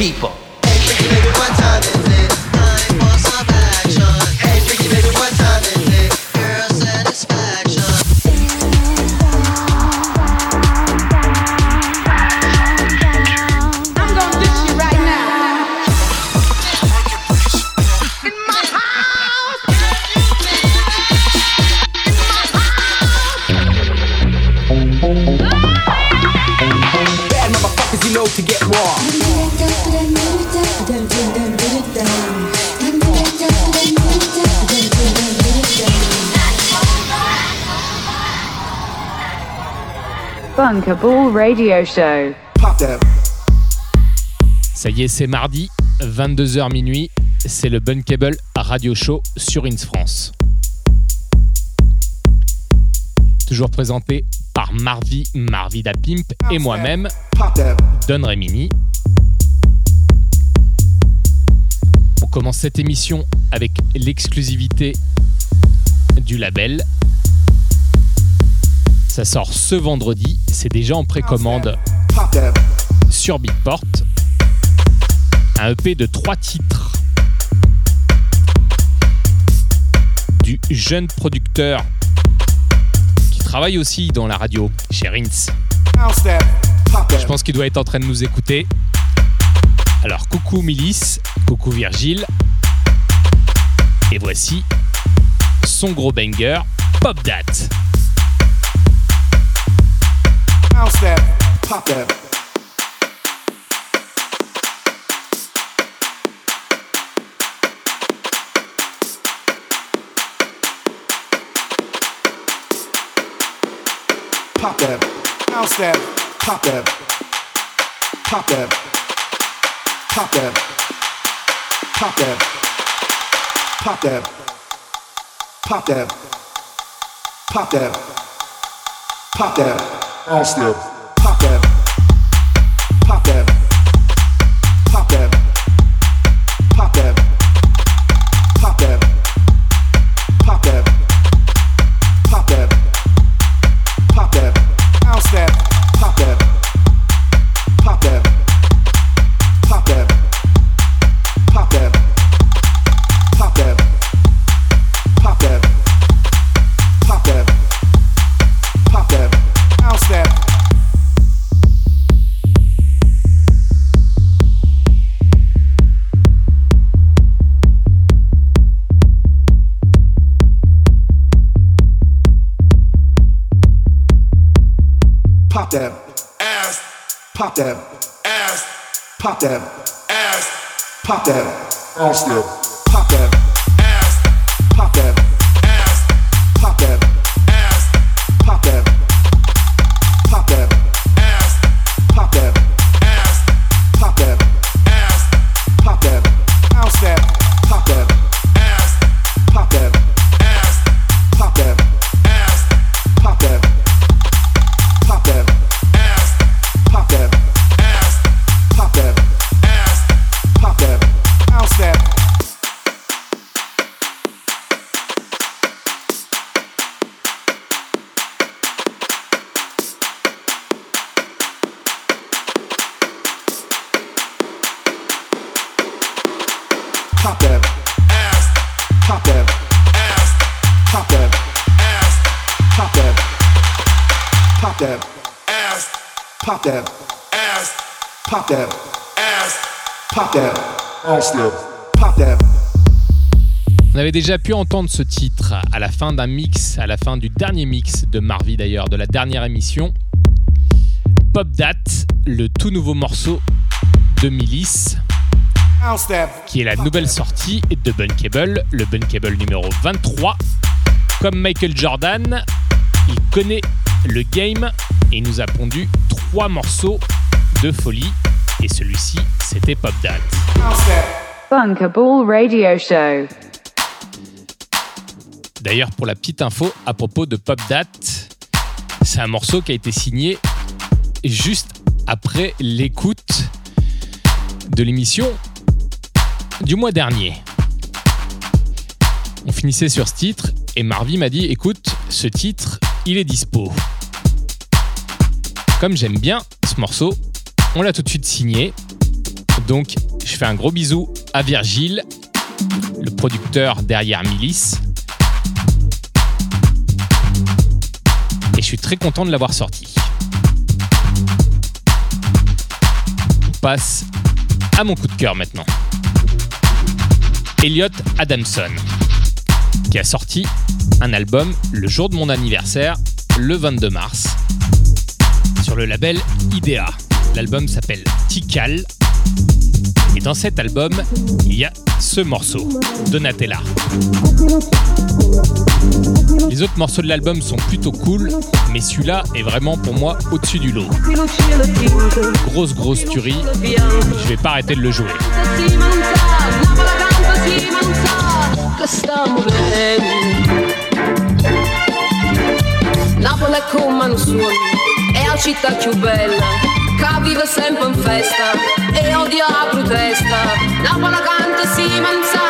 people. Radio Show. Pop that. Ça y est, c'est mardi, 22h minuit. C'est le Bunkable Radio Show sur Ins France. Toujours présenté par Marvi, Marvi da Pimp et moi-même. Don Remini. On commence cette émission avec l'exclusivité du label. Ça sort ce vendredi, c'est déjà en précommande sur Beatport. Un EP de trois titres du jeune producteur qui travaille aussi dans la radio chez Rins. Je pense qu'il doit être en train de nous écouter. Alors, coucou Milice, coucou Virgile. Et voici son gros banger, Pop That. Bounce that. Pop that. Pop that. Bounce that. Pop that. Pop that. Pop that. Pop that. Pop that. Pop that. Pop that. Pop that. That. Pop that. Pop that. Pop that. Pop that ass. Pop that ass. Pop that ass. Pop that ass. Pop that ass. Pop that ass. Pop that ass. Pop that ass. Pop that ass. Pop that. On avait déjà pu entendre ce titre à la fin d'un mix, à la fin du dernier mix de Marvi d'ailleurs, de la dernière émission. Pop That, le tout nouveau morceau de Milice, qui est la nouvelle sortie de Bunkable, le Bunkable numéro 23. Comme Michael Jordan, il connaît le game et il nous a pondu trois morceaux de folie. Et celui-ci, c'était Pop. Bunker Ball Radio Show. D'ailleurs, pour la petite info à propos de Pop Dat, c'est un morceau qui a été signé juste après l'écoute de l'émission du mois dernier. On finissait sur ce titre et Marvy m'a dit écoute, ce titre, il est dispo. Comme j'aime bien ce morceau, on l'a tout de suite signé. Donc, je fais un gros bisou à Virgile, le producteur derrière Milice. Et je suis très content de l'avoir sorti. On passe à mon coup de cœur maintenant. Elliot Adamson, qui a sorti un album le jour de mon anniversaire, le 22 mars, sur le label IDEA. L'album s'appelle Tikal. Et dans cet album, il y a ce morceau, Donatella. Les autres morceaux de l'album sont plutôt cool, mais celui-là est vraiment pour moi au-dessus du lot. Grosse, grosse tuerie. Je vais pas arrêter de le jouer. Napoli è come un sogno, è la città più bella, che vive sempre in festa e odia la protesta. Napoli canta si manza,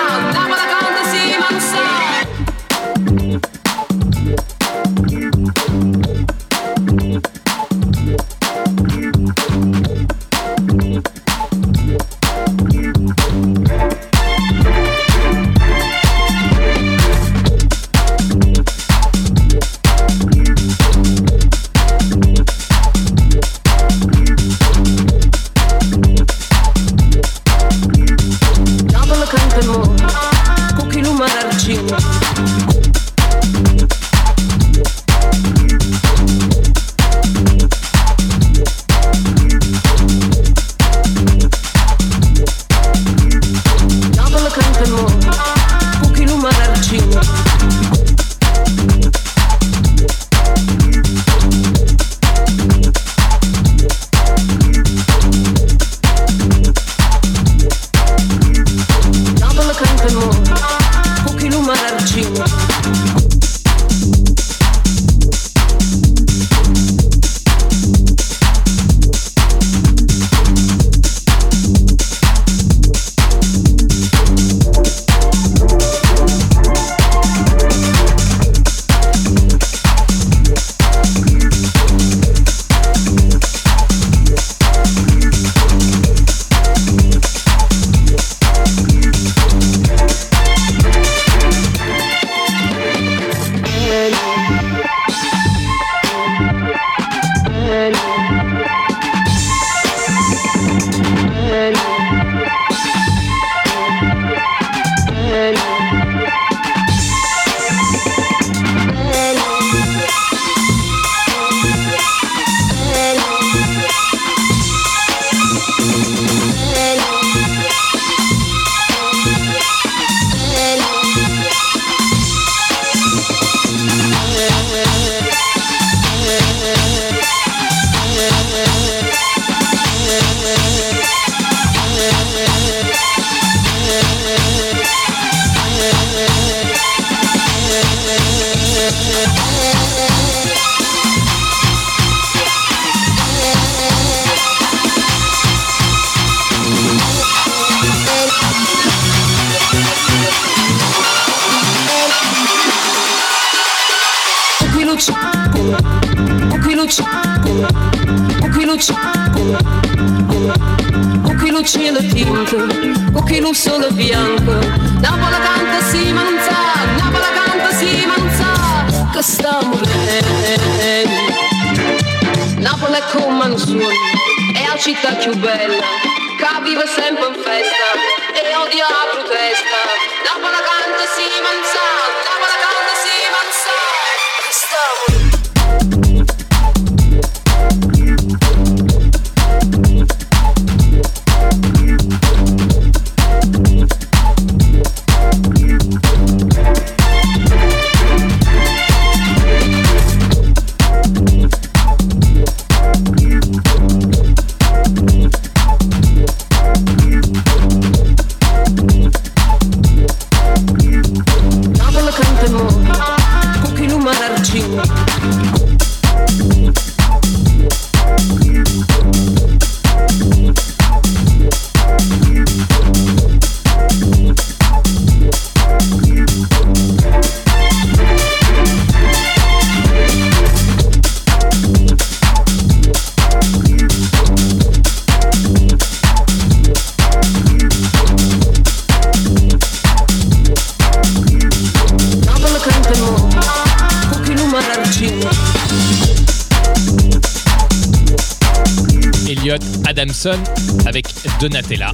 Avec Donatella.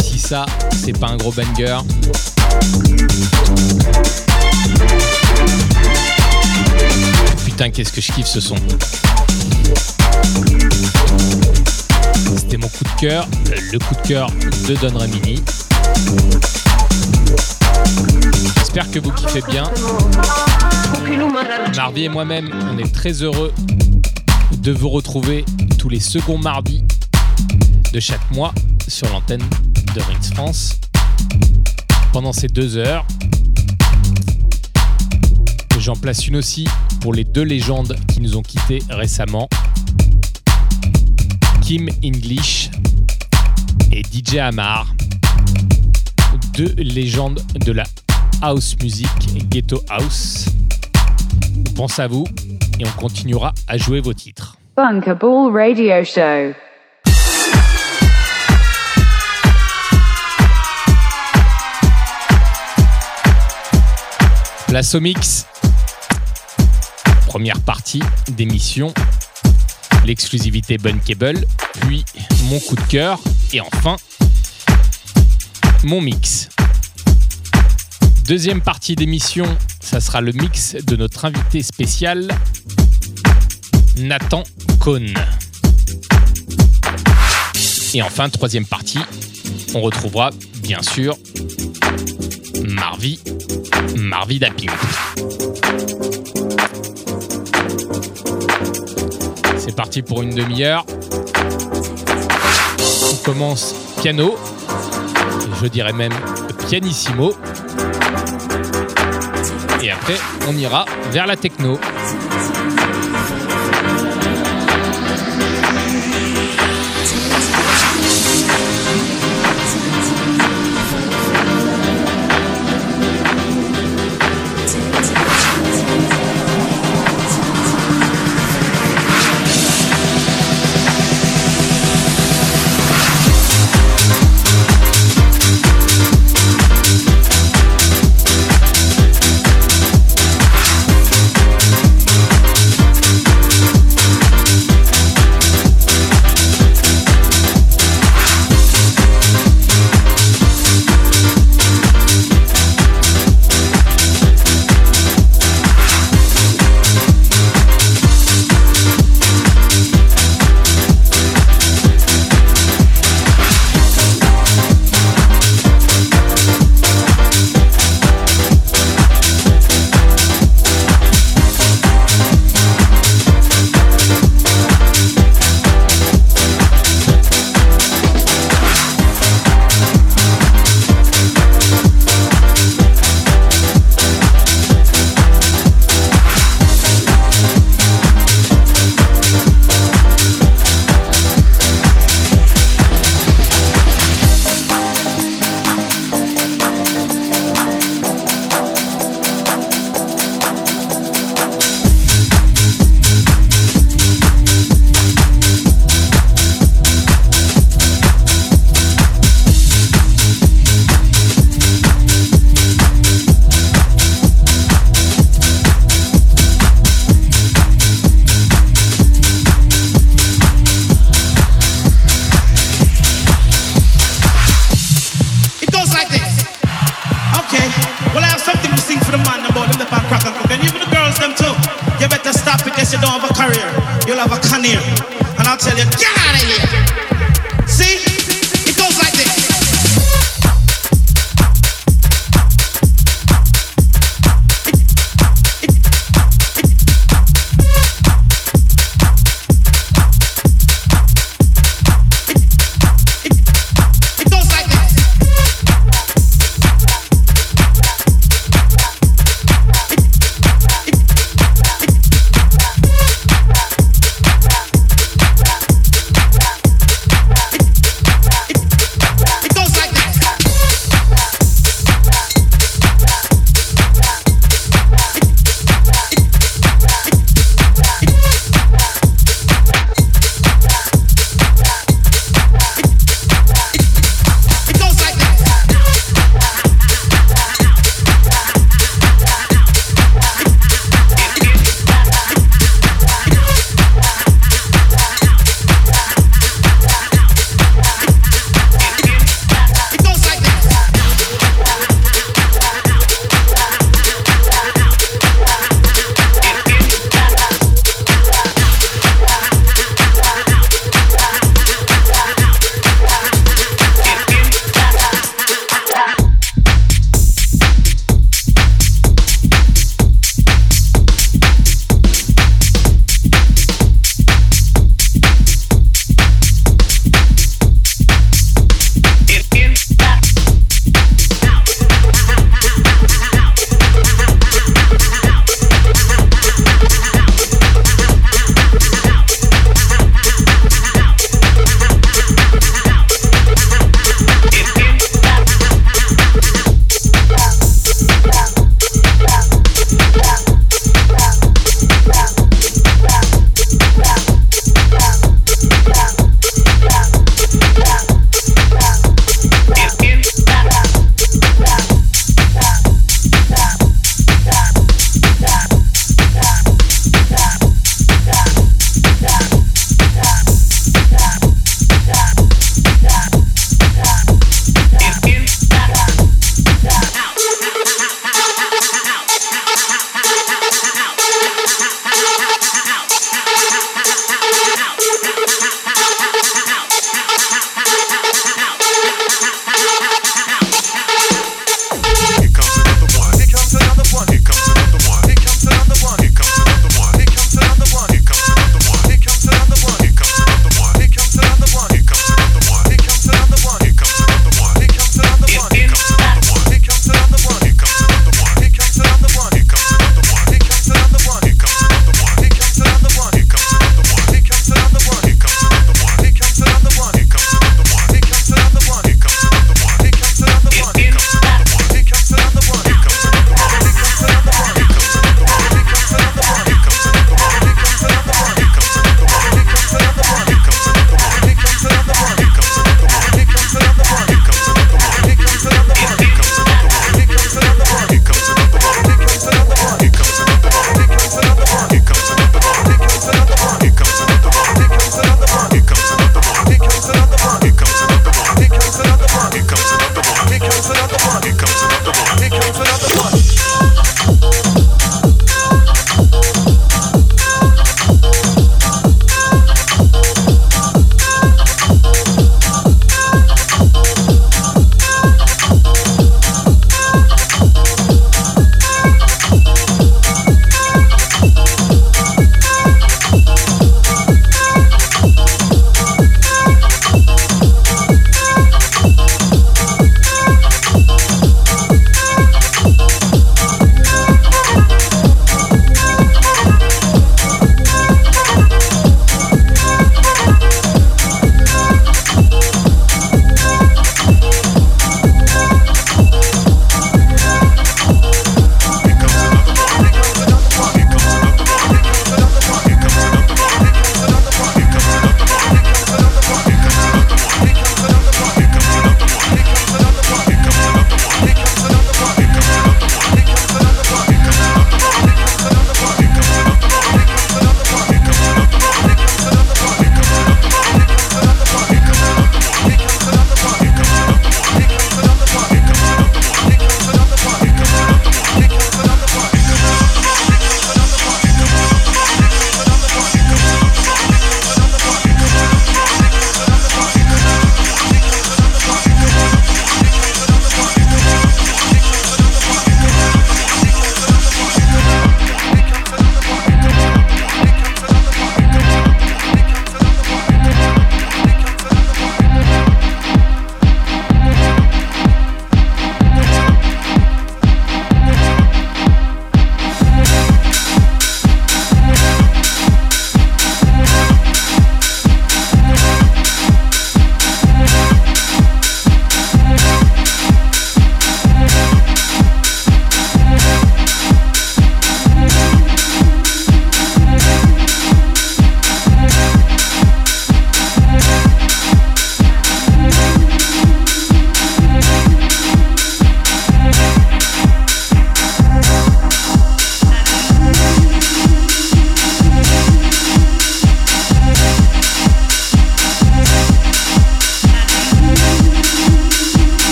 Si ça, c'est pas un gros banger. Putain, qu'est-ce que je kiffe ce son. C'était mon coup de cœur, le coup de cœur de Don Ramini. J'espère que vous kiffez bien. Mardi et moi-même, on est très heureux de vous retrouver tous les seconds mardis de chaque mois sur l'antenne de Rings France. Pendant ces deux heures, j'en place une aussi pour les deux légendes qui nous ont quittés récemment. Kim English et DJ Amar, deux légendes de la house music Ghetto House. On pense à vous et on continuera à jouer vos titres. Bunker Ball Radio Show. Place au mix. Première partie d'émission. L'exclusivité Bunkable, puis mon coup de cœur et enfin mon mix. Deuxième partie d'émission, ça sera le mix de notre invité spécial, Nathan Et enfin, troisième partie, on retrouvera bien sûr Marvi, Marvi Dapping. C'est parti pour une demi-heure. On commence piano, je dirais même pianissimo. Et après, on ira vers la techno.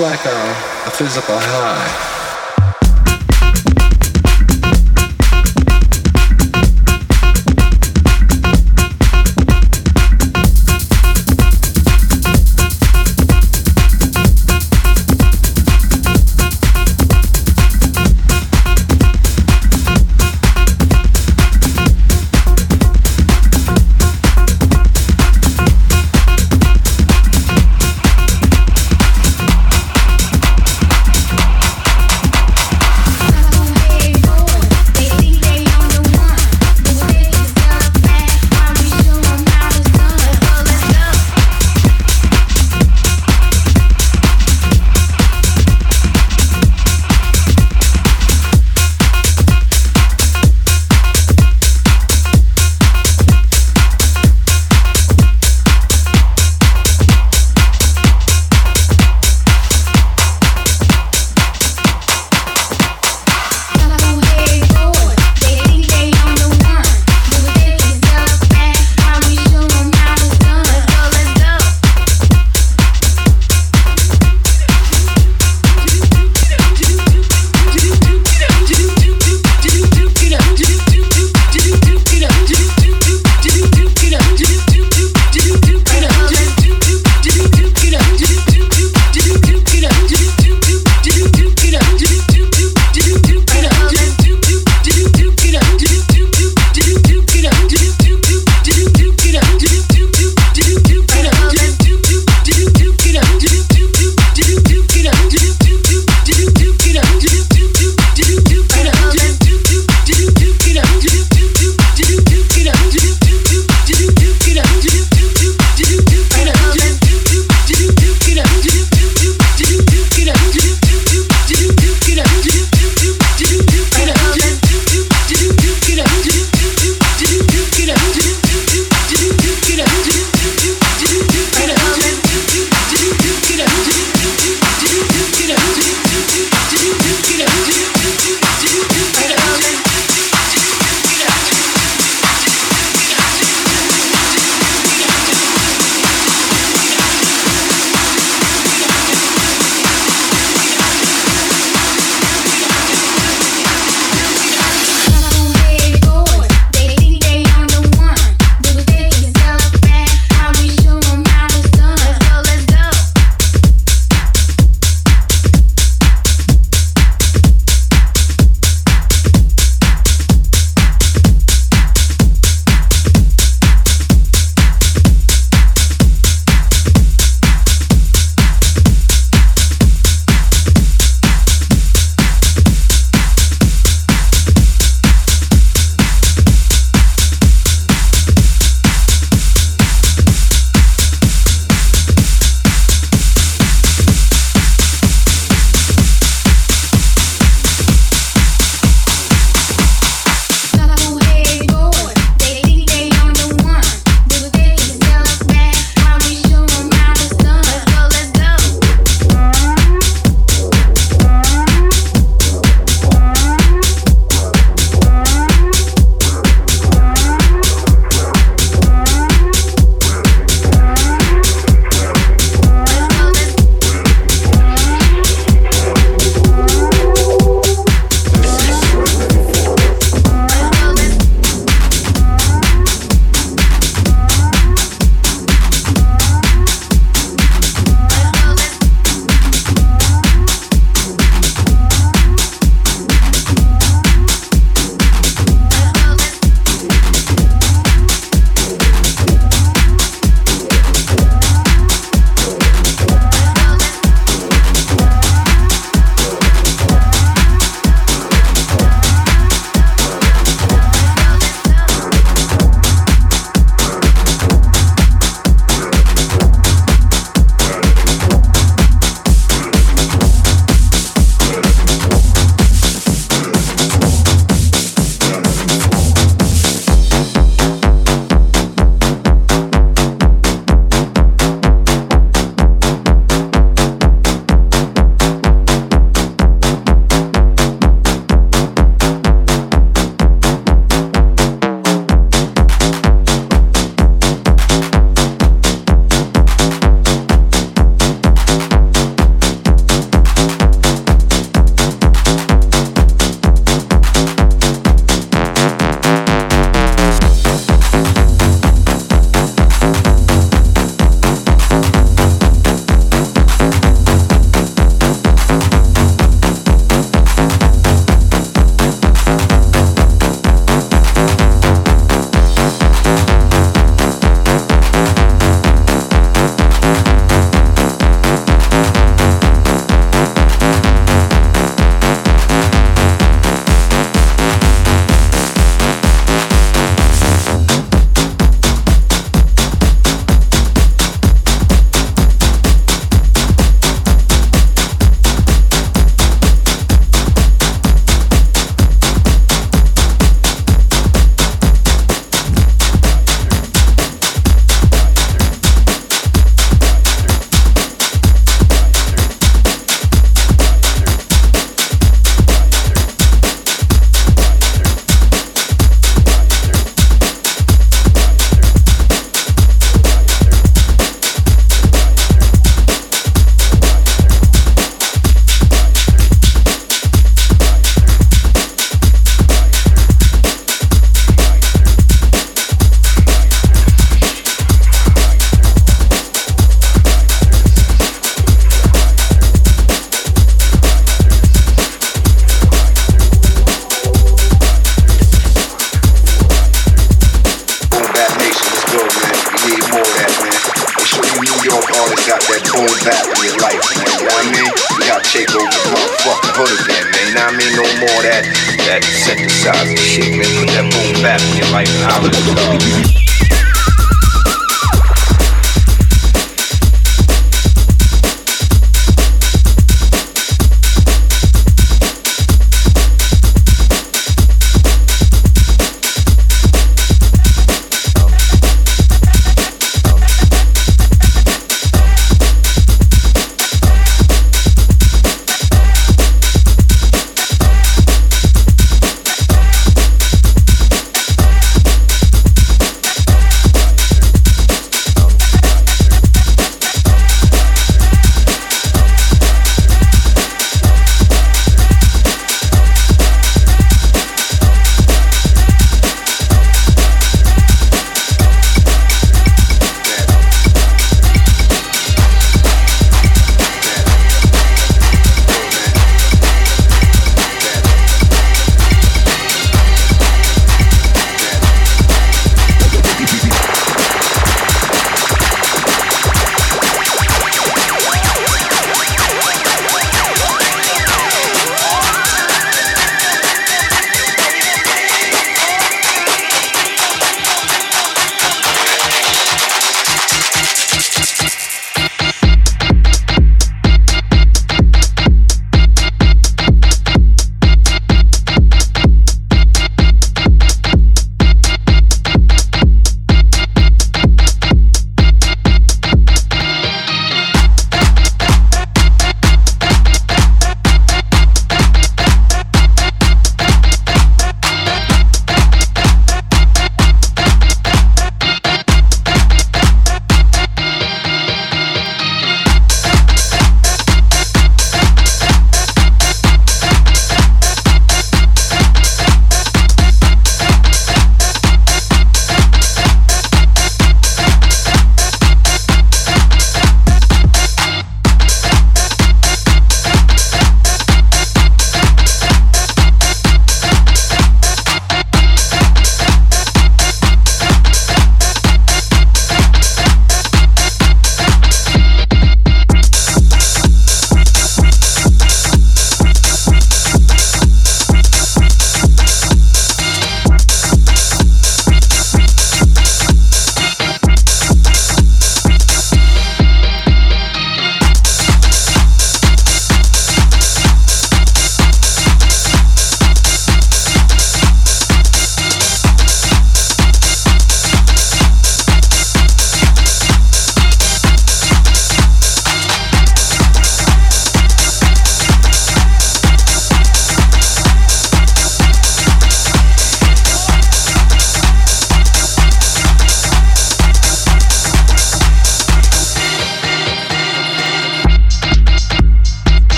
Like a, uh, a physical high.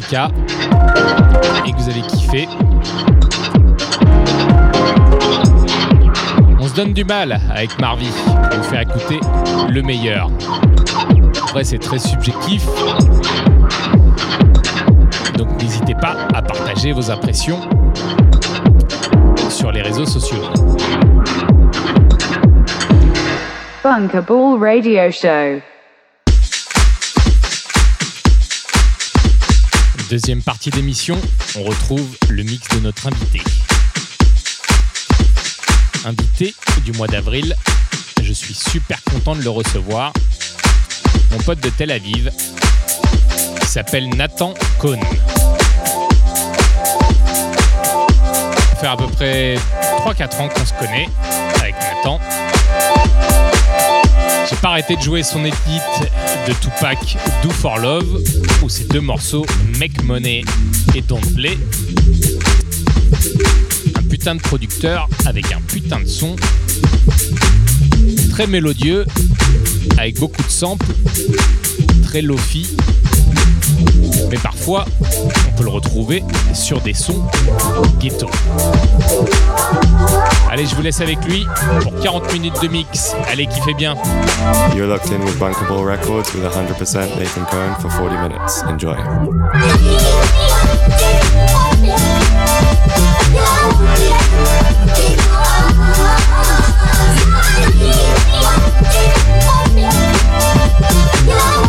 Cas et que vous avez kiffé. On se donne du mal avec pour vous faire écouter le meilleur. Après, c'est très subjectif. Donc n'hésitez pas à partager vos impressions sur les réseaux sociaux. Bunker Radio Show. Deuxième partie d'émission, on retrouve le mix de notre invité. Invité du mois d'avril, je suis super content de le recevoir. Mon pote de Tel Aviv s'appelle Nathan Cohn. Ça fait à peu près 3-4 ans qu'on se connaît avec Nathan. J'ai pas arrêté de jouer son edit de Tupac Do for Love, où ces deux morceaux, Make Money et Don't Play. Un putain de producteur avec un putain de son. Très mélodieux, avec beaucoup de samples, très lofi. Mais parfois, on peut le retrouver sur des sons ghetto. Allez, je vous laisse avec lui pour 40 minutes de mix. Allez, kiffez bien. You're locked in with Bunkable Records with 100% Nathan Cohen for 40 minutes. Enjoy. Yeah.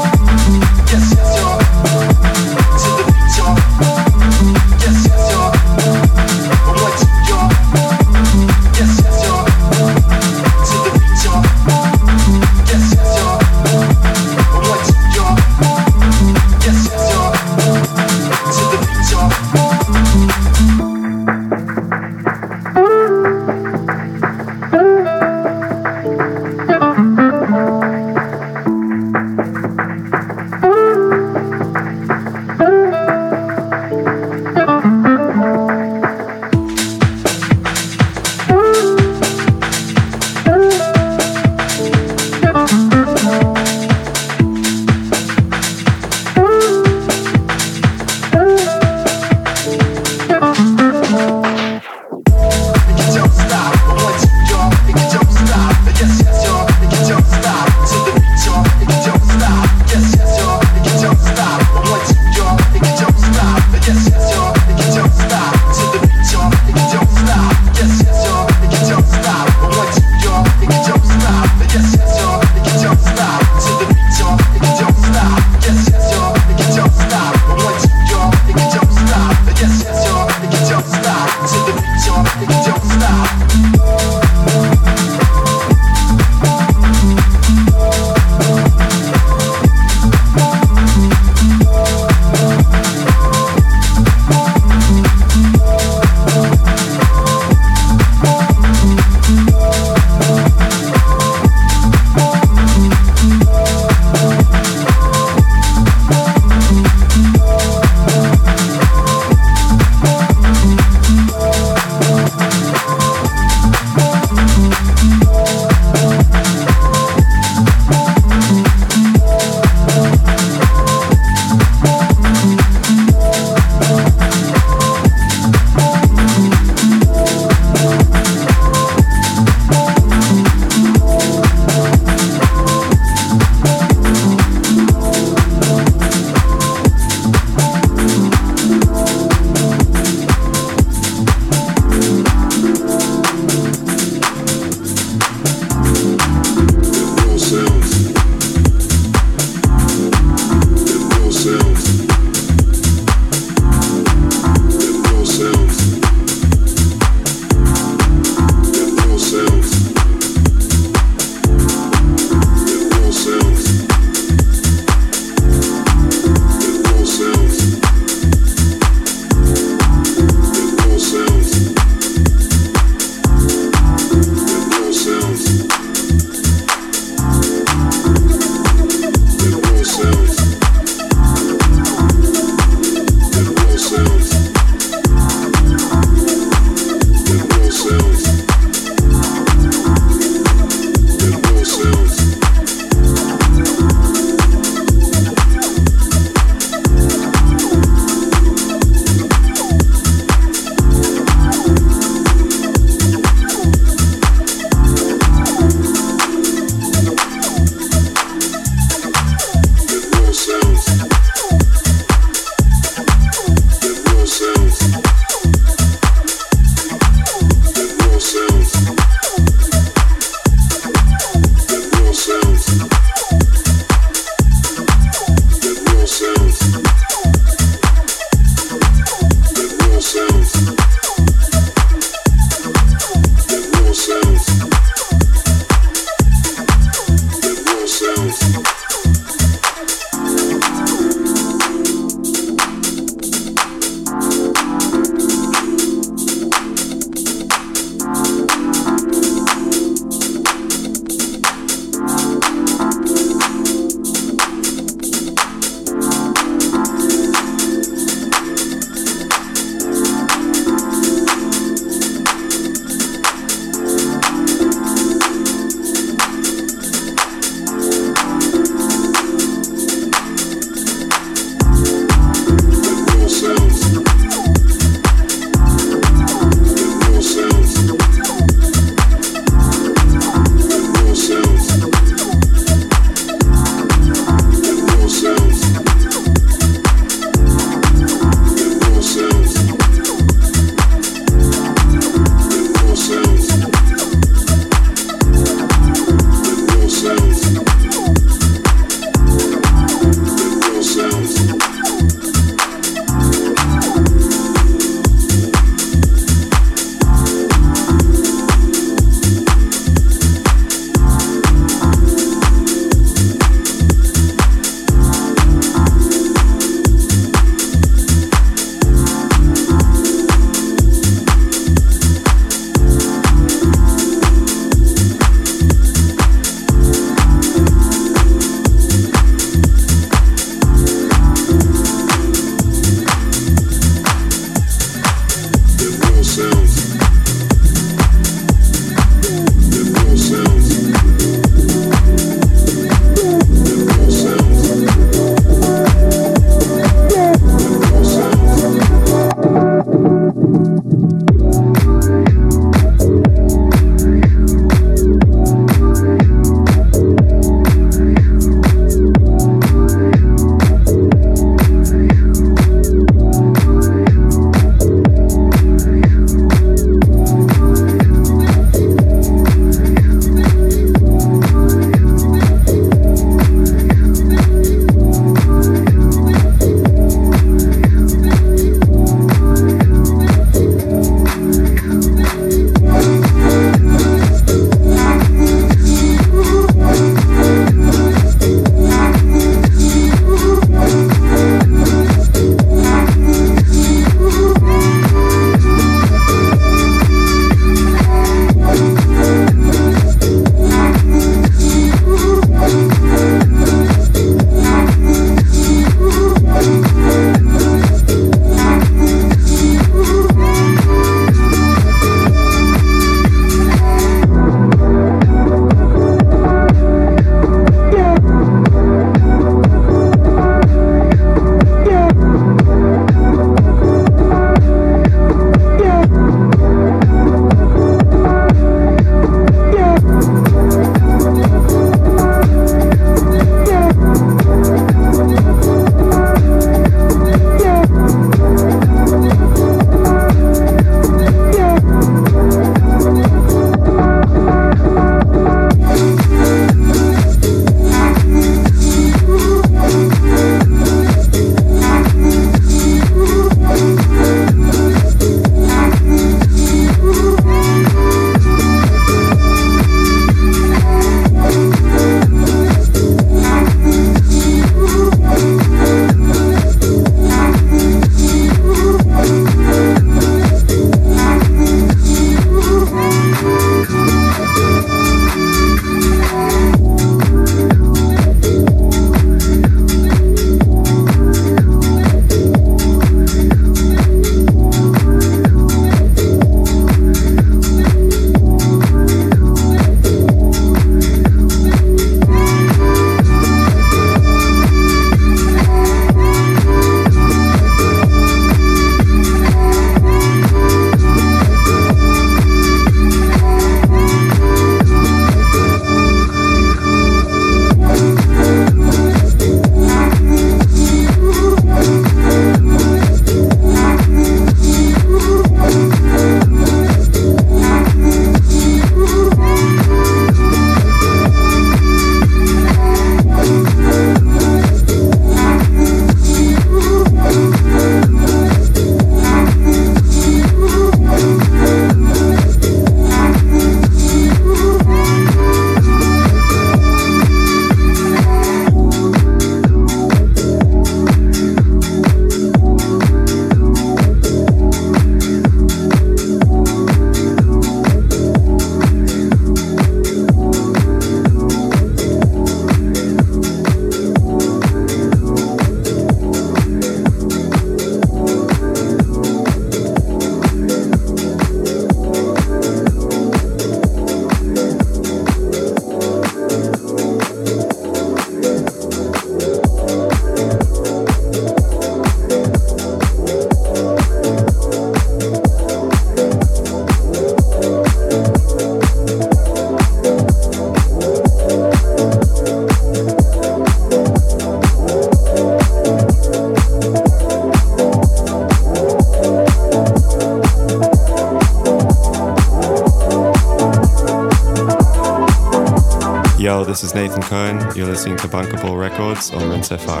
This is Nathan Cohen. You're listening to Bunkable Records on Rincefar.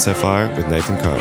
Sapphire with Nathan Cohen.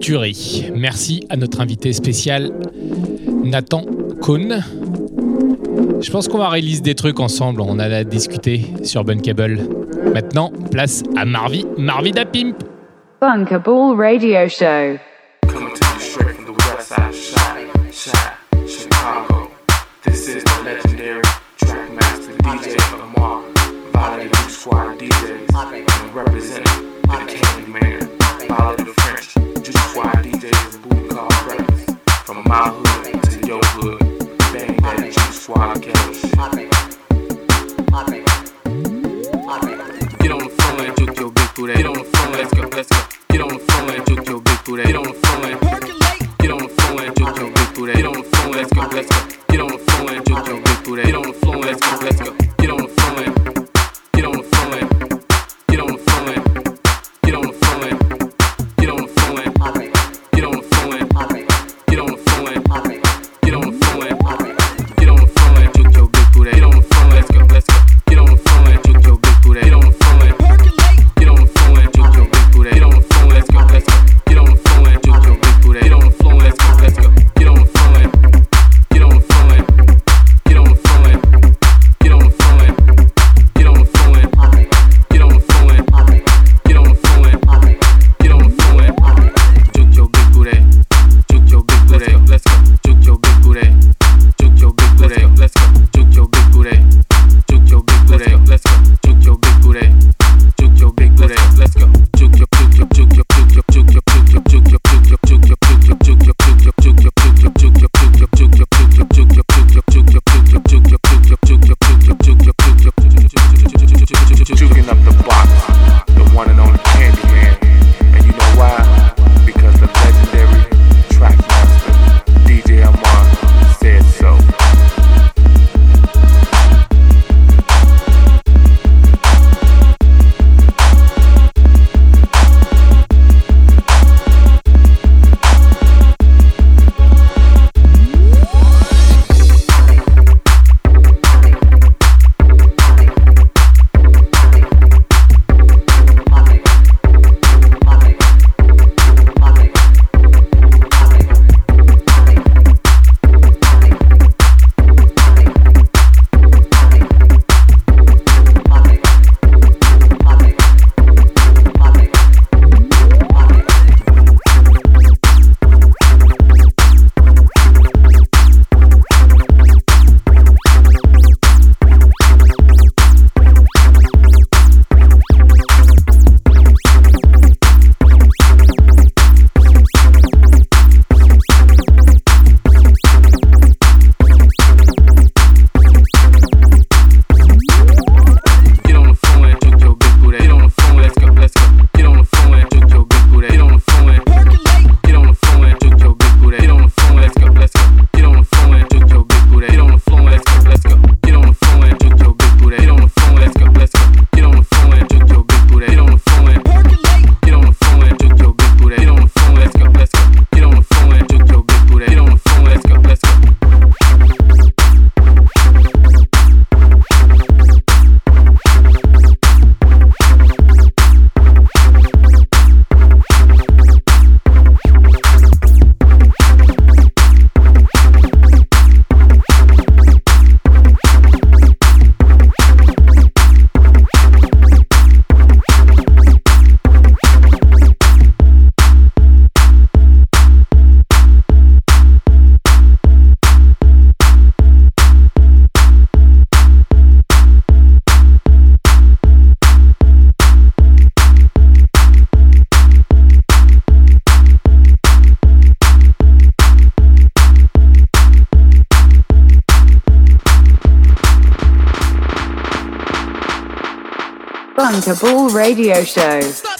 tuerie. Merci à notre invité spécial, Nathan Kuhn. Je pense qu'on va réaliser des trucs ensemble, on a discuté sur Bunkable. Maintenant, place à Marvi, Marvi da Pimp. Bunkable Radio Show. radio show.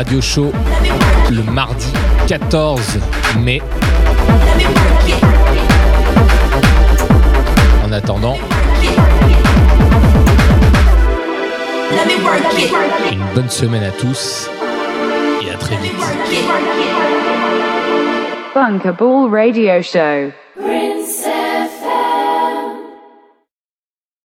radio show le mardi 14 mai. En attendant, une bonne semaine à tous et à très vite. Bunker Ball Radio Show.